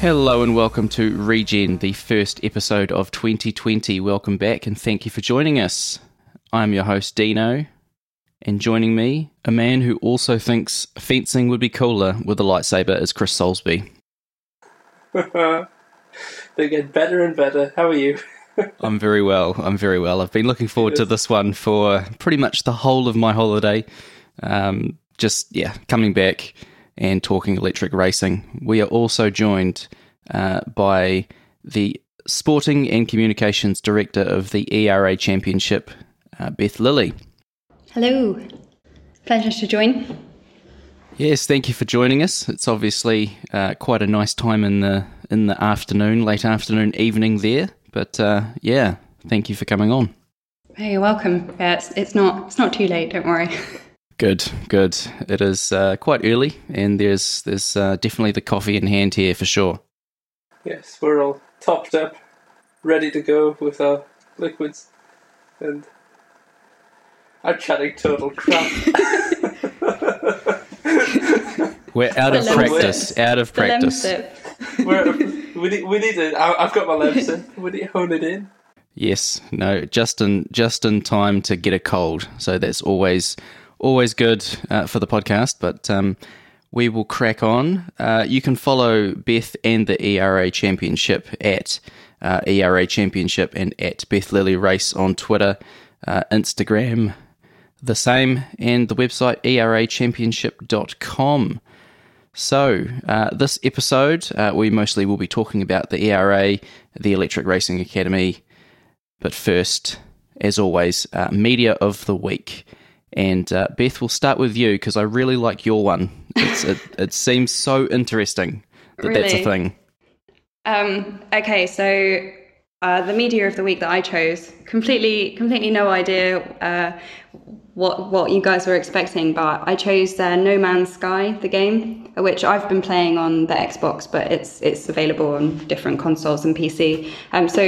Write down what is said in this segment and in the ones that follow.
Hello and welcome to Regen, the first episode of 2020. Welcome back and thank you for joining us. I'm your host, Dino, and joining me, a man who also thinks fencing would be cooler with a lightsaber, is Chris Soulsby. they get better and better. How are you? I'm very well. I'm very well. I've been looking forward to this one for pretty much the whole of my holiday. Um, just, yeah, coming back and talking electric racing. We are also joined uh, by the Sporting and Communications Director of the ERA Championship, uh, Beth Lilly. Hello. Pleasure to join. Yes, thank you for joining us. It's obviously uh, quite a nice time in the in the afternoon, late afternoon, evening there. But uh, yeah, thank you for coming on. Hey, you're welcome. Yeah, it's, it's not it's not too late. Don't worry. Good, good. It is uh, quite early, and there's there's uh, definitely the coffee in hand here for sure. Yes, we're all topped up, ready to go with our liquids, and I'm chatting total crap. We're out of practice. Out of practice. We're, we need, we need to. I've got my Lemsip. We need to hone it in. Yes, no, just in just in time to get a cold. So that's always always good uh, for the podcast. But um, we will crack on. Uh, you can follow Beth and the ERA Championship at uh, ERA Championship and at Beth Lilly Race on Twitter, uh, Instagram, the same, and the website erachampionship.com. So, uh, this episode, uh, we mostly will be talking about the ERA, the Electric Racing Academy. But first, as always, uh, media of the week. And uh, Beth, we'll start with you because I really like your one. It, it, seems so interesting that really? that's a thing. Um, okay, so uh, the media of the week that I chose, completely, completely no idea uh, what what you guys were expecting, but I chose uh, No Man's Sky, the game, which I've been playing on the Xbox, but it's it's available on different consoles and PC. Um, so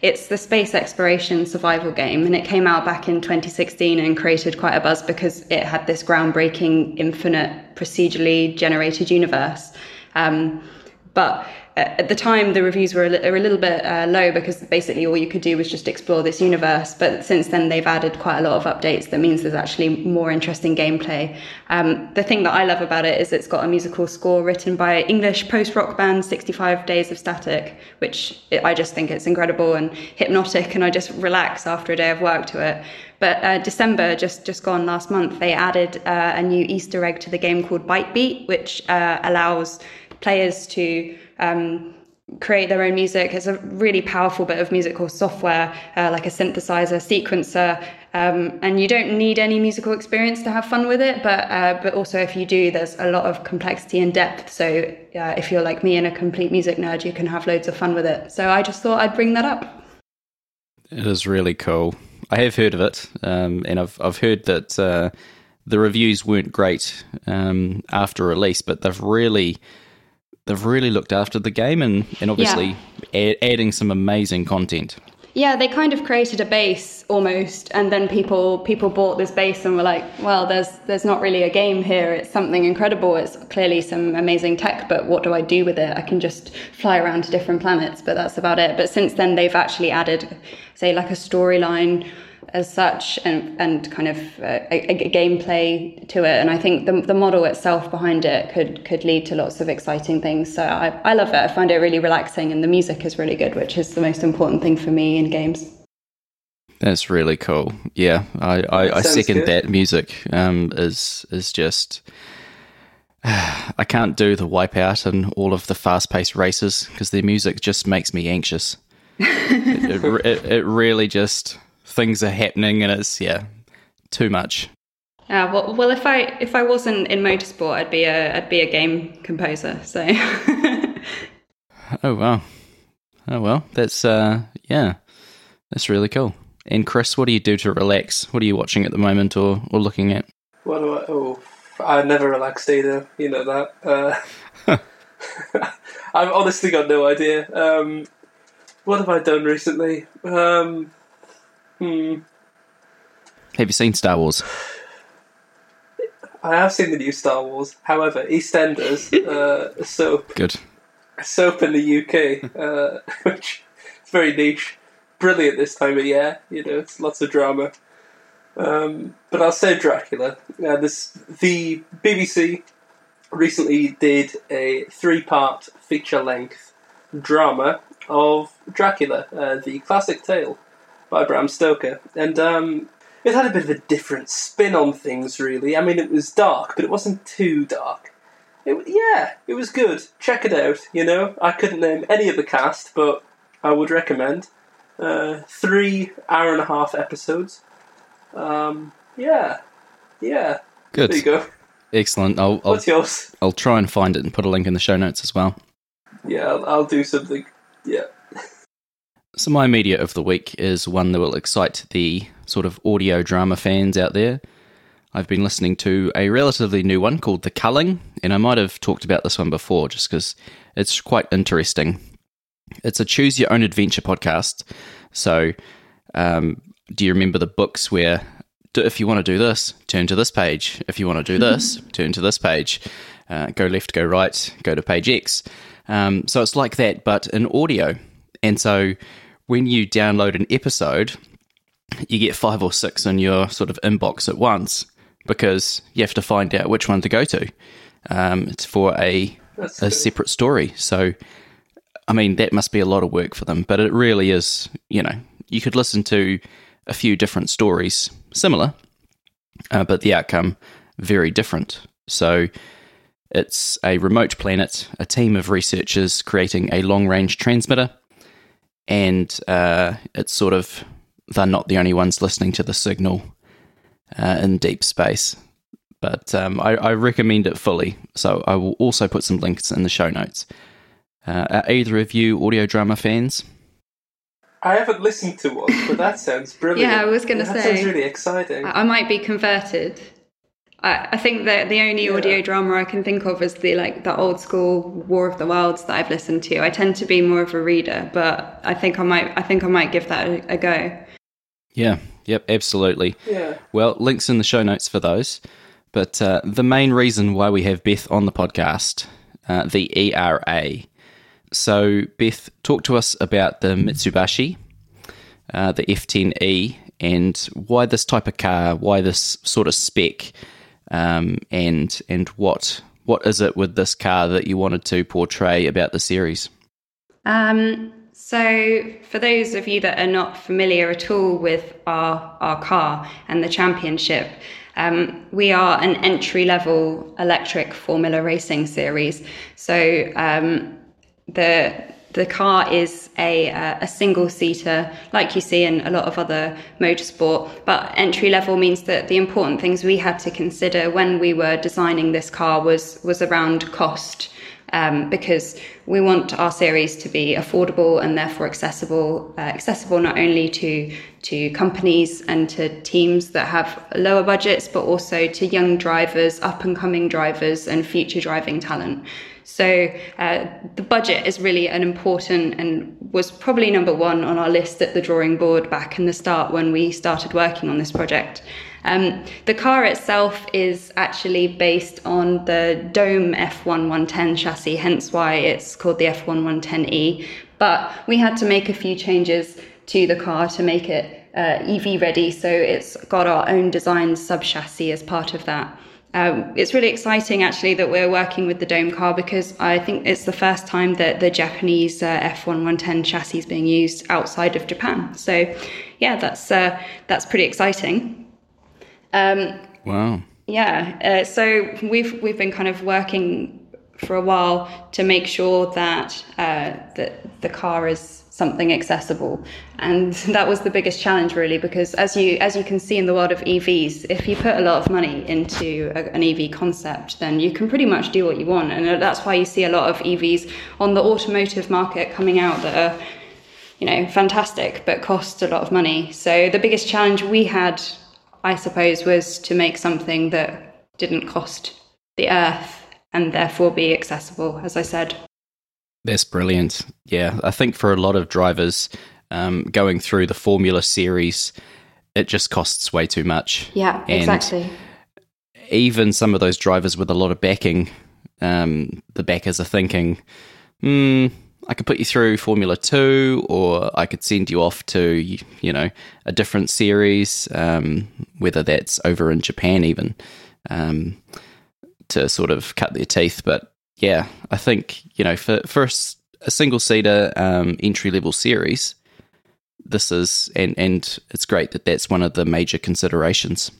it's the space exploration survival game, and it came out back in 2016 and created quite a buzz because it had this groundbreaking, infinite, procedurally generated universe. Um, but at the time the reviews were a, li- were a little bit uh, low because basically all you could do was just explore this universe. But since then they've added quite a lot of updates that means there's actually more interesting gameplay. Um, the thing that i love about it is it's got a musical score written by english post-rock band 65 days of static which i just think it's incredible and hypnotic and i just relax after a day of work to it. But uh, December, just just gone last month, they added uh, a new Easter egg to the game called Byte Beat, which uh, allows players to um, create their own music. It's a really powerful bit of musical software, uh, like a synthesizer, sequencer, um, and you don't need any musical experience to have fun with it. But uh, but also, if you do, there's a lot of complexity and depth. So uh, if you're like me and a complete music nerd, you can have loads of fun with it. So I just thought I'd bring that up. It is really cool. I have heard of it, um, and I've I've heard that uh, the reviews weren't great um, after release, but they've really they've really looked after the game and, and obviously yeah. add, adding some amazing content. Yeah, they kind of created a base almost, and then people people bought this base and were like, "Well, there's there's not really a game here. It's something incredible. It's clearly some amazing tech, but what do I do with it? I can just fly around to different planets, but that's about it." But since then, they've actually added, say, like a storyline as such and, and kind of uh, a, a, gameplay to it. And I think the, the model itself behind it could could lead to lots of exciting things. So I, I love it. I find it really relaxing and the music is really good, which is the most important thing for me in games. That's really cool. Yeah, I, I, I second good. that. Music um, is is just. I can't do the wipeout and all of the fast paced races because their music just makes me anxious. it, it, it, it really just things are happening and it's yeah too much. Uh, well, well, if I if I wasn't in motorsport, I'd be a I'd be a game composer. So. oh wow, oh well, that's uh yeah, that's really cool. And Chris, what do you do to relax? What are you watching at the moment or or looking at? What do I? Oh, I never relaxed either. You know that. Uh, I've honestly got no idea. Um, what have I done recently? Um, Hmm. Have you seen Star Wars? I have seen the new Star Wars. However, EastEnders, uh, so good. soap in the UK, uh, which is very niche. Brilliant this time of year, you know, it's lots of drama. Um, but I'll say Dracula. Uh, this the BBC recently did a three-part feature-length drama of Dracula, uh, the classic tale by Bram Stoker, and um, it had a bit of a different spin on things. Really, I mean, it was dark, but it wasn't too dark. It, yeah, it was good. Check it out. You know, I couldn't name any of the cast, but I would recommend. Uh, three hour and a half episodes. Um, yeah, yeah. Good. There you go. Excellent. I'll I'll, What's yours? I'll try and find it and put a link in the show notes as well. Yeah, I'll, I'll do something. Yeah. So my media of the week is one that will excite the sort of audio drama fans out there. I've been listening to a relatively new one called The Culling, and I might have talked about this one before just because it's quite interesting. It's a choose your own adventure podcast. So, um, do you remember the books where if you want to do this, turn to this page. If you want to do this, turn to this page. Uh, go left, go right, go to page X. Um, so it's like that, but in audio. And so when you download an episode, you get five or six in your sort of inbox at once because you have to find out which one to go to. Um, it's for a That's a good. separate story. So, I mean, that must be a lot of work for them, but it really is, you know, you could listen to a few different stories similar, uh, but the outcome very different. So, it's a remote planet, a team of researchers creating a long range transmitter, and uh, it's sort of, they're not the only ones listening to the signal uh, in deep space but um, I, I recommend it fully. So I will also put some links in the show notes. Uh, are either of you audio drama fans? I haven't listened to one, but that sounds brilliant. Yeah, I was gonna say. that say. sounds really exciting. I I might be converted. I, I think that the only audio drama I can think of is the like the old school War of the Worlds that I've listened to. I tend to be more of a reader, but I think I might I think I might give that a, a go. Yeah, yep, absolutely. yeah. Well, links in the show notes for those. But uh, the main reason why we have Beth on the podcast, uh, the ERA. So, Beth, talk to us about the Mitsubishi, uh, the F10E, and why this type of car, why this sort of spec, um, and and what what is it with this car that you wanted to portray about the series? Um, so, for those of you that are not familiar at all with our, our car and the championship, um, we are an entry level electric Formula Racing series. So, um, the the car is a, uh, a single seater, like you see in a lot of other motorsport. But entry level means that the important things we had to consider when we were designing this car was was around cost um, because we want our series to be affordable and therefore accessible, uh, accessible not only to to companies and to teams that have lower budgets, but also to young drivers, up and coming drivers, and future driving talent. So uh, the budget is really an important and was probably number one on our list at the drawing board back in the start when we started working on this project. Um, the car itself is actually based on the Dome F110 chassis, hence why it's called the F110E. But we had to make a few changes to the car to make it uh, EV ready, so it's got our own design sub chassis as part of that. Um, it's really exciting actually that we're working with the Dome car because I think it's the first time that the Japanese uh, F110 chassis is being used outside of Japan. So, yeah, that's uh, that's pretty exciting. Um, Wow. yeah, uh, so we've we've been kind of working for a while to make sure that uh, that the car is something accessible, and that was the biggest challenge really because as you as you can see in the world of EVs, if you put a lot of money into a, an EV concept, then you can pretty much do what you want, and uh, that's why you see a lot of EVs on the automotive market coming out that are you know, fantastic, but cost a lot of money. So the biggest challenge we had, I suppose, was to make something that didn't cost the earth and therefore be accessible, as I said. That's brilliant. Yeah, I think for a lot of drivers um, going through the Formula Series, it just costs way too much. Yeah, And exactly. Even some of those drivers with a lot of backing, um, the backers are thinking, hmm, I could put you through Formula Two, or I could send you off to you know a different series, um, whether that's over in Japan even, um, to sort of cut their teeth. But yeah, I think you know for for a, single seater um, entry level series, this is and and it's great that that's one of the major considerations.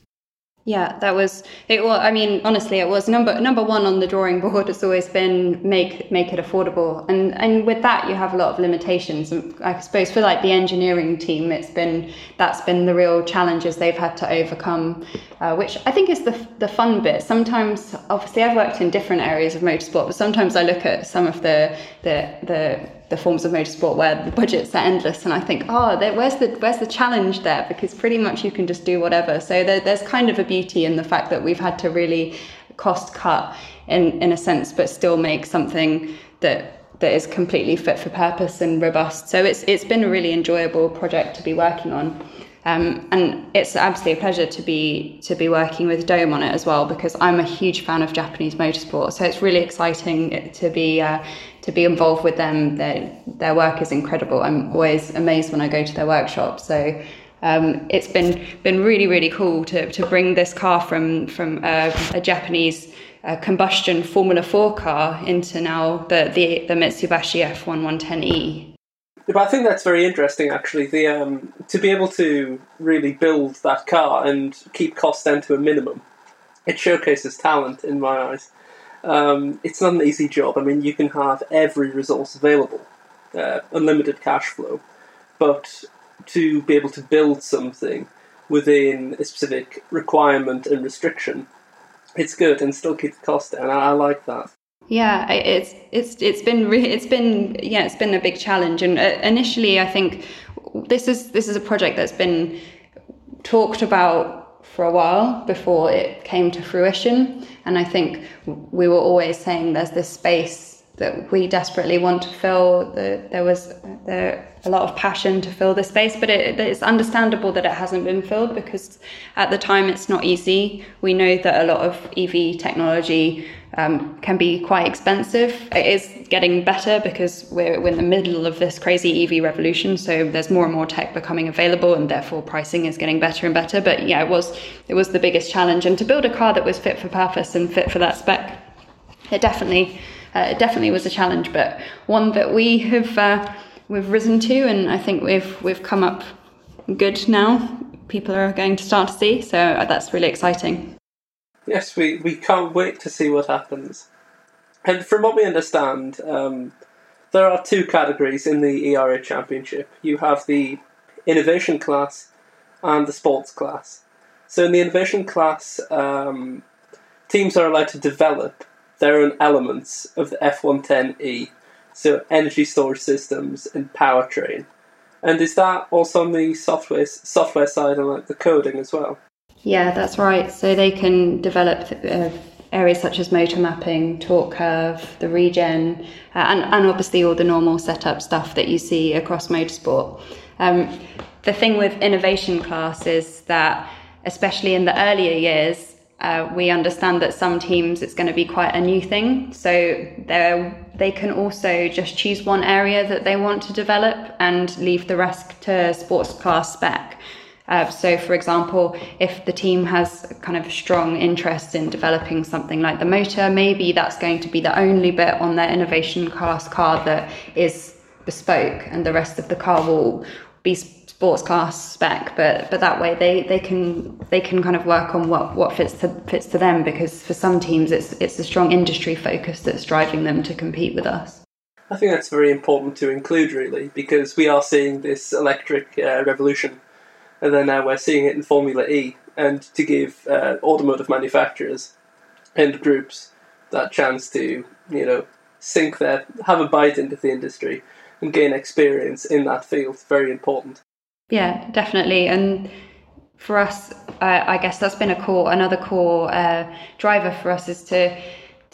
Yeah, that was it. Well, I mean, honestly, it was number number one on the drawing board. Has always been make make it affordable, and and with that, you have a lot of limitations. And I suppose for like the engineering team, it's been that's been the real challenges they've had to overcome, uh, which I think is the the fun bit. Sometimes, obviously, I've worked in different areas of motorsport, but sometimes I look at some of the the the the forms of motorsport where the budgets are endless, and I think, oh, there, where's the where's the challenge there? Because pretty much you can just do whatever. So there, there's kind of a beauty in the fact that we've had to really cost cut in in a sense, but still make something that that is completely fit for purpose and robust. So it's it's been a really enjoyable project to be working on. Um, and it's absolutely a pleasure to be to be working with Dome on it as well because I'm a huge fan of Japanese motorsport. So it's really exciting to be uh, to be involved with them. Their their work is incredible. I'm always amazed when I go to their workshop. So. Um, it's been been really really cool to, to bring this car from from a, a Japanese uh, combustion Formula Four car into now the the, the Mitsubishi F110e. But I think that's very interesting, actually. The um, to be able to really build that car and keep costs down to a minimum, it showcases talent in my eyes. Um, it's not an easy job. I mean, you can have every resource available, uh, unlimited cash flow, but to be able to build something within a specific requirement and restriction, it's good and still keep the cost down. I, I like that. Yeah, it's it's it's been re- it's been yeah it's been a big challenge, and uh, initially I think this is this is a project that's been talked about for a while before it came to fruition, and I think we were always saying there's this space that we desperately want to fill. The, there was there a lot of passion to fill the space, but it, it's understandable that it hasn't been filled because at the time it's not easy. We know that a lot of EV technology um, can be quite expensive. It is getting better because we're, we're in the middle of this crazy EV revolution, so there's more and more tech becoming available, and therefore pricing is getting better and better. But yeah, it was it was the biggest challenge, and to build a car that was fit for purpose and fit for that spec, it definitely uh, it definitely was a challenge, but one that we have. Uh, we've risen to, and I think we've we've come up good now. People are going to start to see, so that's really exciting. Yes, we, we can't wait to see what happens. And from what we understand, um, there are two categories in the ERA Championship. You have the innovation class and the sports class. So in the innovation class, um, teams are allowed to develop their own elements of the F110E so energy storage systems and powertrain. And is that also on the software software side and like the coding as well? Yeah, that's right. So they can develop uh, areas such as motor mapping, torque curve, the regen, uh, and, and obviously all the normal setup stuff that you see across motorsport. Um, the thing with innovation class is that, especially in the earlier years, uh, we understand that some teams it's going to be quite a new thing. So they can also just choose one area that they want to develop and leave the rest to sports class spec. Uh, so, for example, if the team has kind of strong interest in developing something like the motor, maybe that's going to be the only bit on their innovation class car that is bespoke, and the rest of the car will be sports class spec, but but that way they, they can they can kind of work on what, what fits to fits to them because for some teams it's it's a strong industry focus that's driving them to compete with us. I think that's very important to include really because we are seeing this electric uh, revolution, and then now we're seeing it in Formula E, and to give uh, automotive manufacturers and groups that chance to you know sink their have a bite into the industry and gain experience in that field very important. Yeah, definitely. And for us, uh, I guess that's been a core, another core uh, driver for us is to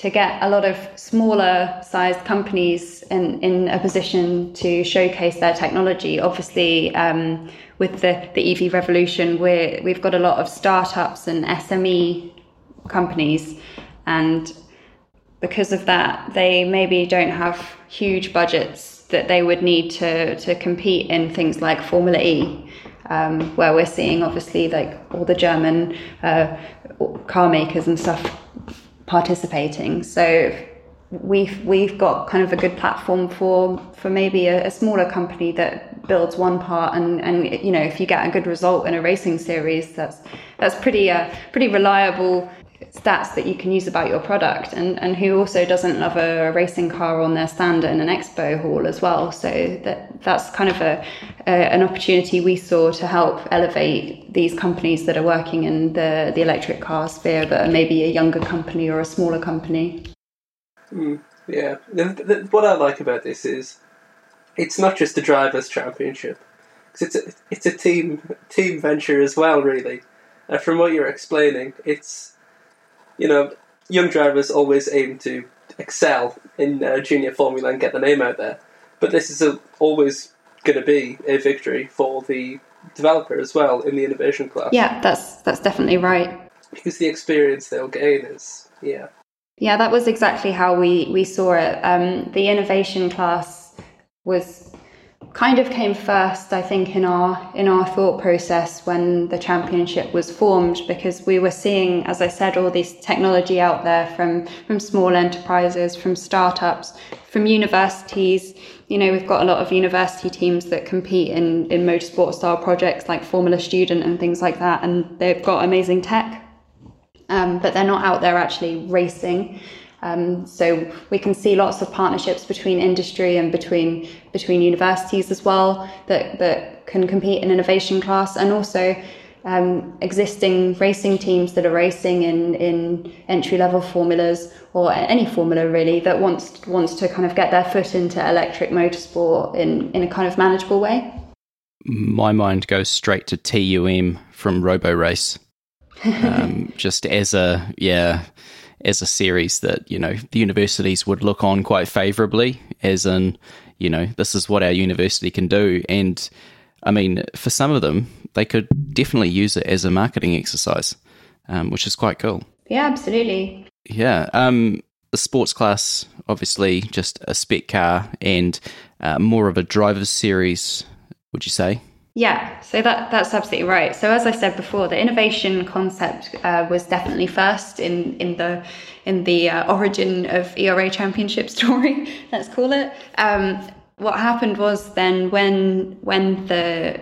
to get a lot of smaller sized companies in, in a position to showcase their technology. Obviously, um, with the, the EV revolution, we're, we've got a lot of startups and SME companies, and because of that, they maybe don't have huge budgets that they would need to, to compete in things like Formula E. Um, where we're seeing obviously like all the German uh, car makers and stuff participating. So we've we've got kind of a good platform for for maybe a, a, smaller company that builds one part and and you know if you get a good result in a racing series that's that's pretty uh, pretty reliable stats that you can use about your product and and who also doesn't love a racing car on their stand in an expo hall as well so that that's kind of a, a an opportunity we saw to help elevate these companies that are working in the the electric car sphere but are maybe a younger company or a smaller company Mm, yeah. The, the, what I like about this is it's not just a drivers' championship. because It's a, it's a team team venture as well, really. And from what you're explaining, it's you know young drivers always aim to excel in uh, junior formula and get the name out there. But this is a, always going to be a victory for the developer as well in the innovation class. Yeah, that's that's definitely right. Because the experience they'll gain is yeah yeah, that was exactly how we, we saw it. Um, the innovation class was kind of came first, I think, in our in our thought process when the championship was formed, because we were seeing, as I said, all this technology out there from from small enterprises, from startups, from universities. You know, we've got a lot of university teams that compete in in motorsport style projects like Formula Student and things like that, and they've got amazing tech um, but they're not out there actually racing. Um, so we can see lots of partnerships between industry and between between universities as well that that can compete in innovation class, and also um, existing racing teams that are racing in in entry level formulas or any formula really that wants wants to kind of get their foot into electric motorsport in in a kind of manageable way. My mind goes straight to TUM from Roborace um, just as a yeah as a series that you know the universities would look on quite favorably as in you know this is what our university can do. And i mean for some of them they could definitely use it as a marketing exercise um, which is quite cool. Yeah absolutely. Yeah um, the sports class obviously just a spec car and uh, more of a driver's series would you say yeah, so that that's absolutely right. So as I said before, the innovation concept uh, was definitely first in in the in the uh, origin of ERA Championship story. let's call it. Um, what happened was then when when the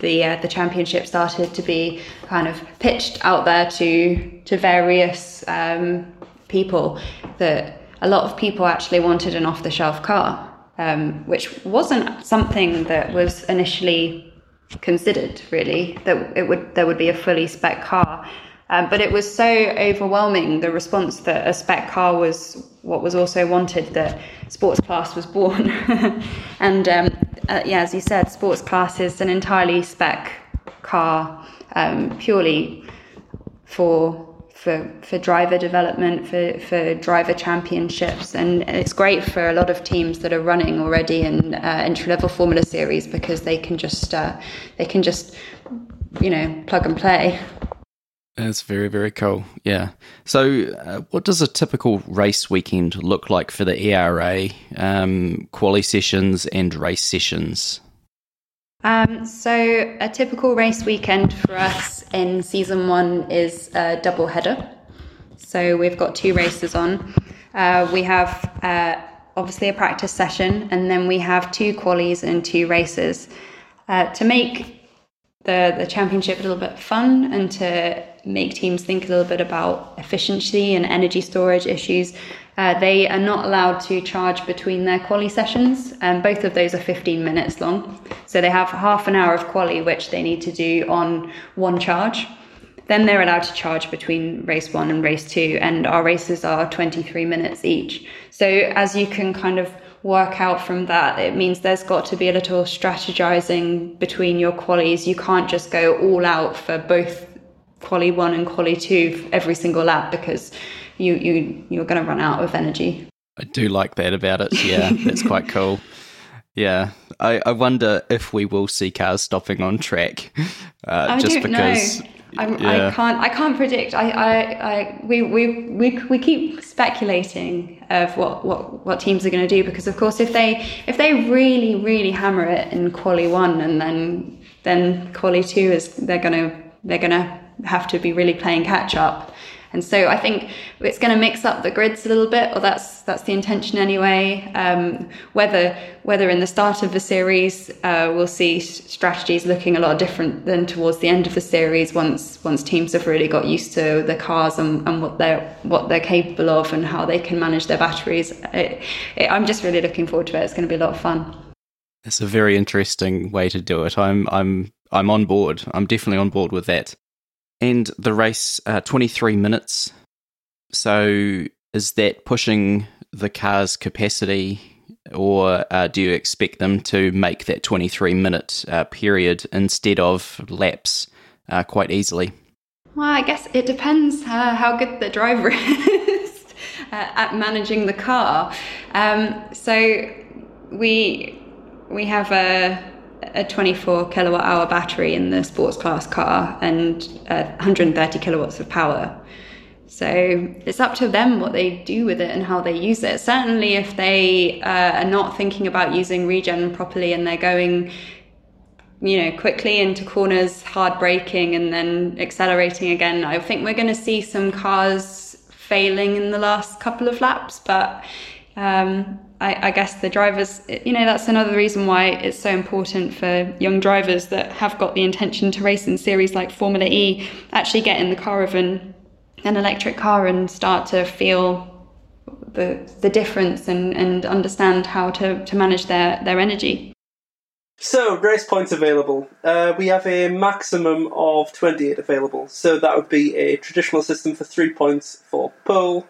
the uh, the championship started to be kind of pitched out there to to various um, people that a lot of people actually wanted an off the shelf car, um, which wasn't something that was initially considered really that it would there would be a fully spec car. Um, but it was so overwhelming the response that a spec car was what was also wanted that sports class was born. and um, uh, yeah, as you said, sports class is an entirely spec car um, purely for for for driver development, for for driver championships, and it's great for a lot of teams that are running already in uh, entry level Formula Series because they can just uh, they can just you know plug and play. That's very very cool. Yeah. So, uh, what does a typical race weekend look like for the ERA? Um, quali sessions and race sessions. Um, so a typical race weekend for us in season one is a double header. So we've got two races on. Uh, we have uh, obviously a practice session, and then we have two qualies and two races uh, to make the the championship a little bit fun and to make teams think a little bit about efficiency and energy storage issues. Uh, they are not allowed to charge between their quali sessions, and both of those are 15 minutes long. So they have half an hour of quali, which they need to do on one charge. Then they're allowed to charge between race one and race two, and our races are 23 minutes each. So as you can kind of work out from that, it means there's got to be a little strategizing between your qualies. You can't just go all out for both quali one and quali two every single lap because you you you're going to run out of energy. I do like that about it. Yeah, that's quite cool. Yeah, I, I wonder if we will see cars stopping on track, uh, just because. Know. I'm, yeah. I can't. I can't predict. I, I, I, we, we, we, we keep speculating of what, what, what teams are going to do because, of course, if they, if they really, really hammer it in quali one and then, then quali two is they're going to, they're going to have to be really playing catch up. And so I think it's going to mix up the grids a little bit, or that's that's the intention anyway. Um, whether whether in the start of the series uh, we'll see strategies looking a lot different than towards the end of the series once once teams have really got used to the cars and, and what they're what they're capable of and how they can manage their batteries. It, it, I'm just really looking forward to it. It's going to be a lot of fun. It's a very interesting way to do it. I'm I'm I'm on board. I'm definitely on board with that and the race uh, 23 minutes. So is that pushing the car's capacity, or uh, do you expect them to make that 23 minute uh, period instead of laps uh, quite easily? Well, I guess it depends uh, how good the driver is uh, at managing the car. Um, so we we have a a 24 kilowatt hour battery in the sports class car and uh, 130 kilowatts of power. So it's up to them what they do with it and how they use it. Certainly, if they uh, are not thinking about using regen properly and they're going, you know, quickly into corners, hard braking, and then accelerating again, I think we're going to see some cars failing in the last couple of laps. But um, I, I, guess the drivers, you know, that's another reason why it's so important for young drivers that have got the intention to race in series like Formula E actually get in the car of an, an electric car and start to feel the the difference and, and understand how to, to manage their, their energy. So, race points available. Uh, we have a maximum of 28 available. So, that would be a traditional system for three points for pole.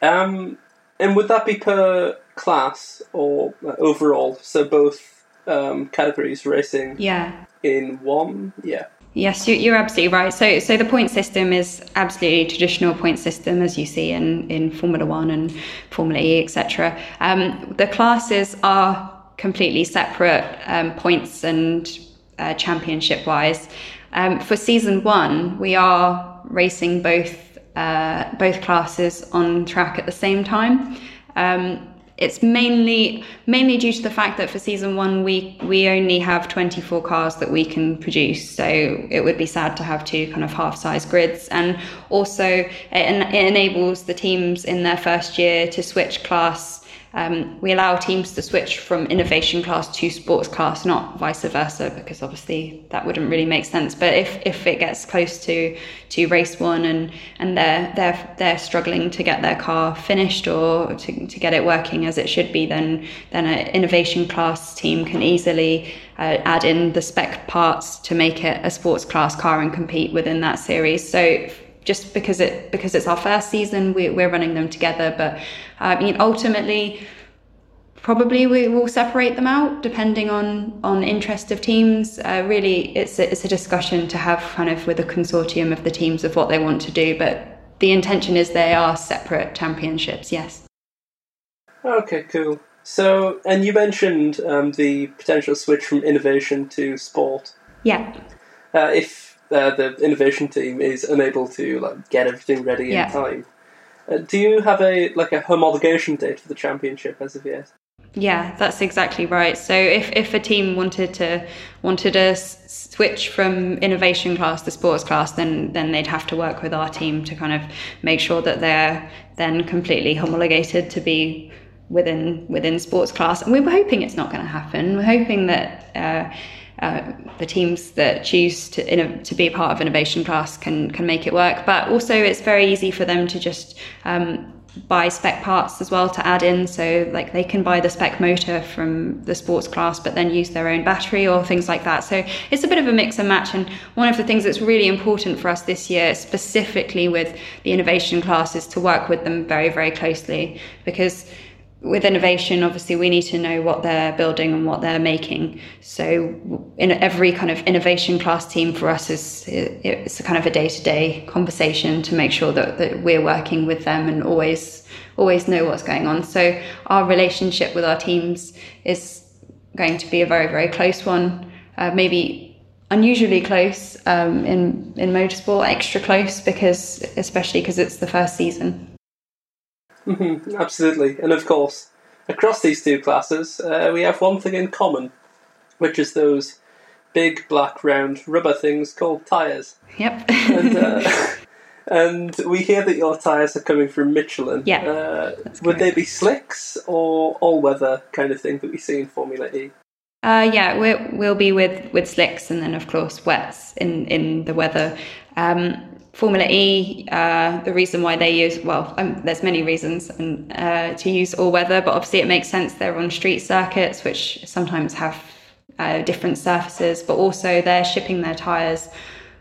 Um, and would that be per class or overall? So both um, categories racing. Yeah. In one, yeah. Yes, you're absolutely right. So, so the point system is absolutely a traditional point system, as you see in, in Formula One and Formula E, etc. Um, the classes are completely separate um, points and uh, championship wise. Um, for season one, we are racing both uh, both classes on track at the same time. Um, it's mainly mainly due to the fact that for season one we we only have 24 cars that we can produce so it would be sad to have two kind of half size grids and also it, it enables the teams in their first year to switch class um, we allow teams to switch from innovation class to sports class, not vice versa, because obviously that wouldn't really make sense. But if, if it gets close to, to race one and, and they're, they're, they're struggling to get their car finished or to, to get it working as it should be, then, then an innovation class team can easily uh, add in the spec parts to make it a sports class car and compete within that series. So just because it because it's our first season, we, we're running them together. But I mean, ultimately, probably we will separate them out depending on on interest of teams. Uh, really, it's a, it's a discussion to have kind of with a consortium of the teams of what they want to do. But the intention is they are separate championships. Yes. Okay, cool. So, and you mentioned um, the potential switch from innovation to sport. Yeah. Uh, if uh, the innovation team is unable to like get everything ready yeah. in time. Uh, do you have a like a homologation date for the championship as of yet? Yeah, that's exactly right. So if, if a team wanted to wanted to switch from innovation class to sports class, then then they'd have to work with our team to kind of make sure that they're then completely homologated to be within within sports class. And we were hoping it's not going to happen. We're hoping that. Uh, uh, the teams that choose to to be a part of innovation class can can make it work. But also, it's very easy for them to just um, buy spec parts as well to add in. So like they can buy the spec motor from the sports class, but then use their own battery or things like that. So it's a bit of a mix and match. And one of the things that's really important for us this year, specifically with the innovation class, is to work with them very very closely because with innovation, obviously, we need to know what they're building and what they're making. So, in every kind of innovation class team for us is it's a kind of a day to day conversation to make sure that, that we're working with them and always always know what's going on. So, our relationship with our teams is going to be a very very close one. Uh, maybe unusually close um, in in motorsport, extra close because especially because it's the first season. Mm-hmm, absolutely, and of course, across these two classes, uh, we have one thing in common, which is those big black round rubber things called tires. Yep. and, uh, and we hear that your tires are coming from Michelin. Yeah, Uh, would they be slicks or all weather kind of thing that we see in Formula E? Uh, yeah, we'll, we'll be with, with slicks and then, of course, wets in, in the weather. Um, Formula E, uh, the reason why they use, well, um, there's many reasons and, uh, to use all weather, but obviously it makes sense. They're on street circuits, which sometimes have uh, different surfaces, but also they're shipping their tyres,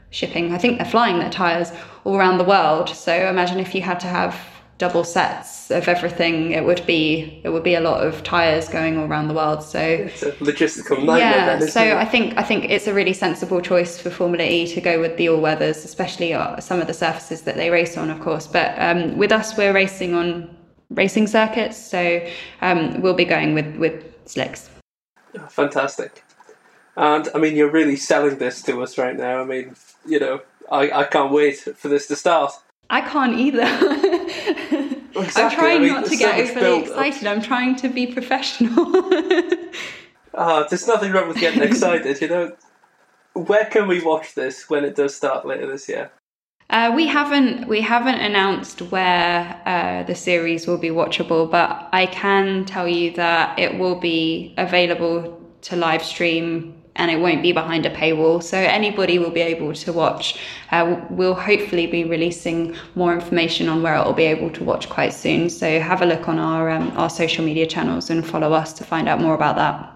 shipping, I think they're flying their tyres all around the world. So imagine if you had to have double sets of everything, it would be it would be a lot of tires going all around the world. So It's a logistical nightmare. yeah, then, so it? I think I think it's a really sensible choice for Formula E to go with the all weathers, especially uh, some of the surfaces that they race on, of course. But um, with us, we're racing on racing circuits, so um, we'll be going with with slicks. Fantastic. And I mean, you're really selling this to us right now. I mean, you know, I, I can't wait for this to start. I can't either. I'm Exactly, trying I mean, not to get overly excited. I'm trying to be professional. Ah, there's nothing wrong with getting excited, you know. Where can we watch this when it does start later this year? Uh, we haven't we haven't announced where uh, the series will be watchable, but I can tell you that it will be available to live stream and it won't be behind a paywall, so anybody will be able to watch. Uh, we'll hopefully be releasing more information on where it will be able to watch quite soon. So have a look on our um, our social media channels and follow us to find out more about that.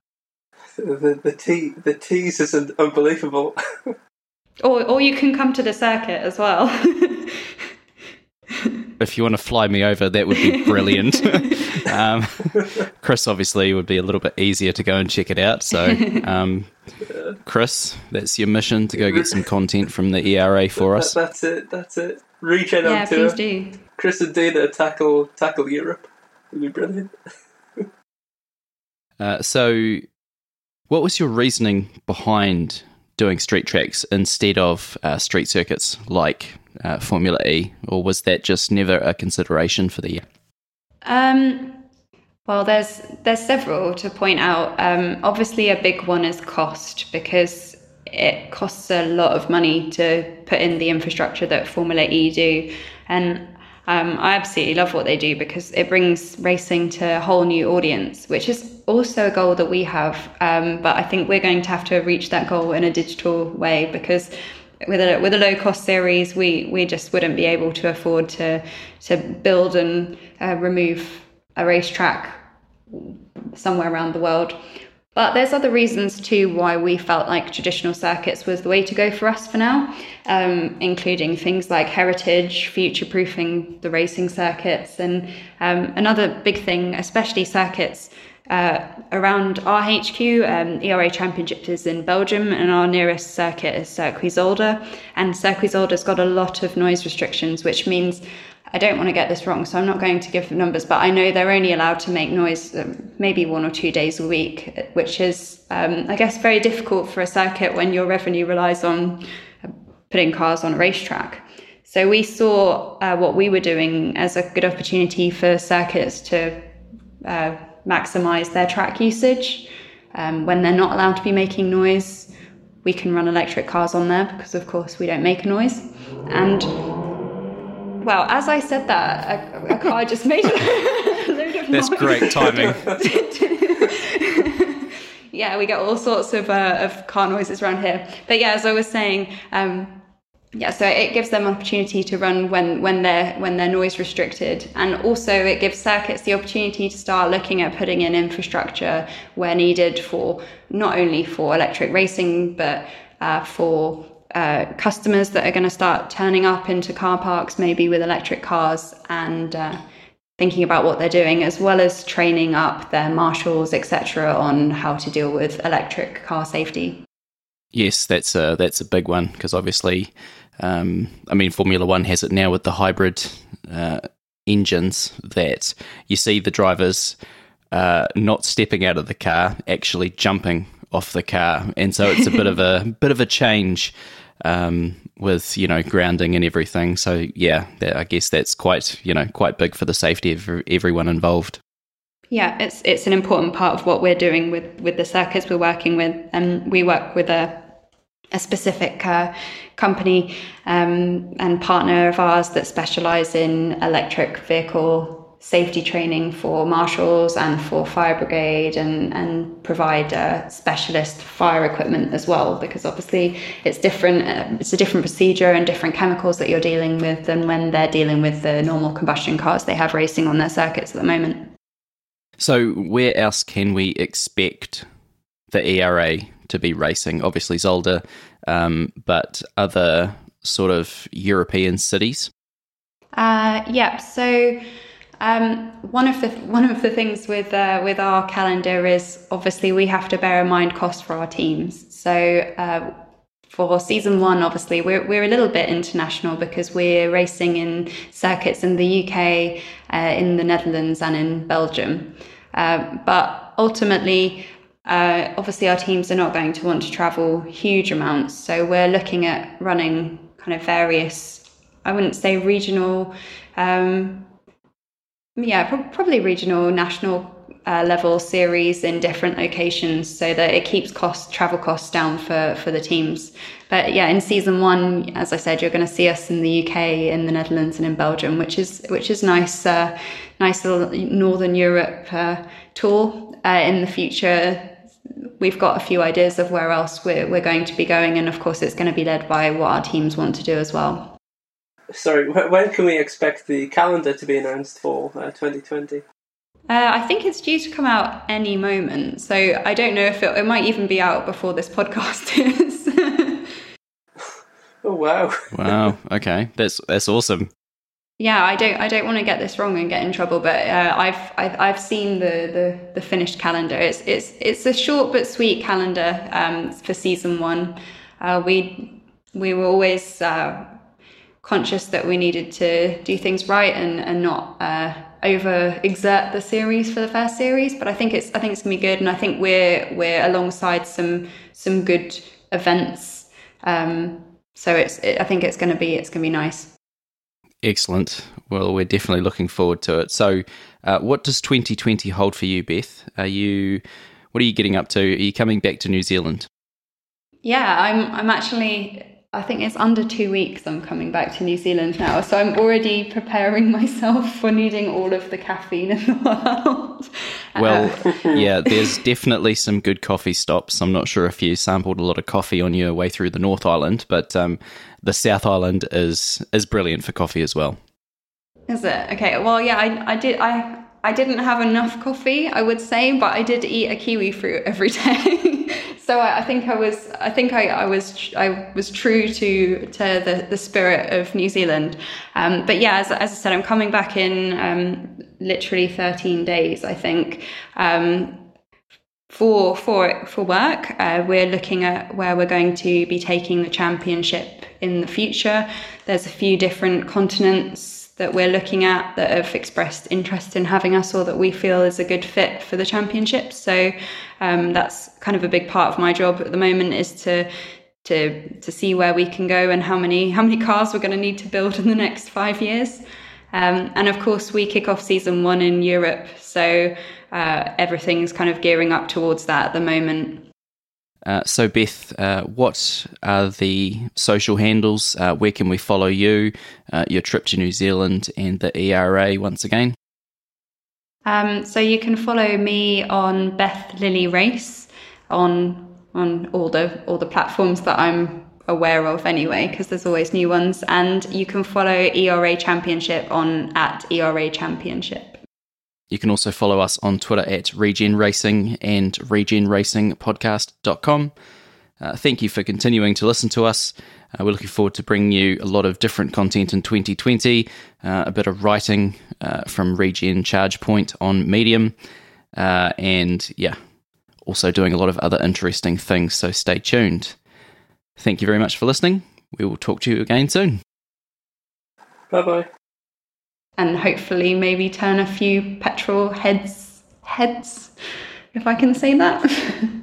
The the te- the tease is unbelievable. Or or you can come to the circuit as well. If you want to fly me over, that would be brilliant. um, Chris, obviously, would be a little bit easier to go and check it out. So, um, Chris, that's your mission to go get some content from the ERA for That- us. that's it. That's it. Regen yeah, on tour. please do. Chris and Dana tackle tackle Europe. It'd be brilliant. Uh, so, what was your reasoning behind doing street tracks instead of uh, street circuits like uh, Formula E, or was that just never a consideration for the year? Um, well, there's there's several to point out. Um, obviously, a big one is cost because it costs a lot of money to put in the infrastructure that Formula E do, and um, I absolutely love what they do because it brings racing to a whole new audience, which is also a goal that we have. Um, but I think we're going to have to reach that goal in a digital way because with a with a low cost series, we we just wouldn't be able to afford to to build and uh, remove a racetrack somewhere around the world. But there's other reasons too why we felt like traditional circuits was the way to go for us for now, um, including things like heritage, future proofing the racing circuits, and um, another big thing, especially circuits uh, around our HQ. Um, ERA Championship is in Belgium, and our nearest circuit is Circuit Zolder. And Circuit Zolder's got a lot of noise restrictions, which means I don't want to get this wrong, so I'm not going to give numbers, but I know they're only allowed to make noise um, maybe one or two days a week, which is, um, I guess, very difficult for a circuit when your revenue relies on uh, putting cars on a racetrack. So we saw uh, what we were doing as a good opportunity for circuits to uh, maximize their track usage. Um, when they're not allowed to be making noise, we can run electric cars on there because, of course, we don't make a noise. And well, as I said that, a, a car just made a load of That's noise. great timing. yeah, we get all sorts of, uh, of car noises around here. But yeah, as I was saying, um, yeah, so it gives them an opportunity to run when, when they're when they're noise restricted, and also it gives circuits the opportunity to start looking at putting in infrastructure where needed for not only for electric racing but uh, for uh, customers that are going to start turning up into car parks, maybe with electric cars, and uh, thinking about what they're doing, as well as training up their marshals, etc., on how to deal with electric car safety. Yes, that's a that's a big one because obviously, um, I mean, Formula One has it now with the hybrid uh, engines that you see the drivers uh, not stepping out of the car, actually jumping off the car, and so it's a bit of a bit of a change um, with you know grounding and everything. So yeah, that, I guess that's quite you know quite big for the safety of everyone involved. Yeah, it's it's an important part of what we're doing with with the circuits we're working with, and um, we work with a a specific uh, company um, and partner of ours that specialise in electric vehicle safety training for marshals and for fire brigade and, and provide uh, specialist fire equipment as well because obviously it's different uh, it's a different procedure and different chemicals that you're dealing with than when they're dealing with the normal combustion cars they have racing on their circuits at the moment so where else can we expect the ERA to be racing? Obviously Zolder um, but other sort of European cities? Uh, yeah so um, one of the one of the things with uh, with our calendar is obviously we have to bear in mind cost for our teams. So uh, for season one, obviously we're we're a little bit international because we're racing in circuits in the UK, uh, in the Netherlands, and in Belgium. Uh, but ultimately, uh, obviously our teams are not going to want to travel huge amounts. So we're looking at running kind of various. I wouldn't say regional. Um, yeah, pro- probably regional, national uh, level series in different locations so that it keeps cost travel costs down for for the teams. But yeah, in season one, as I said, you're going to see us in the UK, in the Netherlands, and in Belgium, which is which is nice, uh, nice little Northern Europe uh, tour. Uh, in the future, we've got a few ideas of where else we're we're going to be going, and of course, it's going to be led by what our teams want to do as well. Sorry, when can we expect the calendar to be announced for uh, 2020? Uh, I think it's due to come out any moment, so I don't know if it, it might even be out before this podcast is. oh wow! wow. Okay, that's that's awesome. Yeah, I don't I don't want to get this wrong and get in trouble, but uh, I've, I've I've seen the, the the finished calendar. It's it's it's a short but sweet calendar um, for season one. Uh, we we were always uh, conscious that we needed to do things right and, and not uh, over exert the series for the first series. But I think it's I think it's gonna be good, and I think we're we're alongside some some good events. Um, so it's it, I think it's gonna be it's gonna be nice. Excellent. Well, we're definitely looking forward to it. So, uh, what does 2020 hold for you, Beth? Are you what are you getting up to? Are you coming back to New Zealand? Yeah, I'm. I'm actually I think it's under two weeks I'm coming back to New Zealand now. So I'm already preparing myself for needing all of the caffeine in the world. Well, yeah, there's definitely some good coffee stops. I'm not sure if you sampled a lot of coffee on your way through the North Island, but um, the South Island is is brilliant for coffee as well. Is it? Okay. Well, yeah, I, I did. I I didn't have enough coffee, I would say, but I did eat a kiwi fruit every day. So I, I, think I was, I think I, I, was, I was true to to the, the spirit of New Zealand. Um, but yeah, as, as I said, I'm coming back in um, literally 13 days, I think. Um, for for for work, uh, we're looking at where we're going to be taking the championship in the future. There's a few different continents that we're looking at that have expressed interest in having us or that we feel is a good fit for the championship. So um, that's kind of a big part of my job at the moment is to to to see where we can go and how many how many cars we're going to need to build in the next five years. Um, and of course, we kick off season one in Europe, so uh, everything's kind of gearing up towards that at the moment. Uh, so, Beth, uh, what are the social handles? Uh, where can we follow you, uh, your trip to New Zealand, and the ERA once again? Um, so you can follow me on Beth Lily Race on on all the all the platforms that I'm aware of anyway, because there's always new ones. And you can follow ERA Championship on at ERA Championship. You can also follow us on Twitter at Regen Racing and regenracingpodcast.com. Uh, thank you for continuing to listen to us. Uh, we're looking forward to bringing you a lot of different content in 2020, uh, a bit of writing uh, from Regen Charge Point on Medium, uh, and yeah, also doing a lot of other interesting things. So stay tuned. Thank you very much for listening. We will talk to you again soon. Bye bye and hopefully maybe turn a few petrol heads heads if I can say that.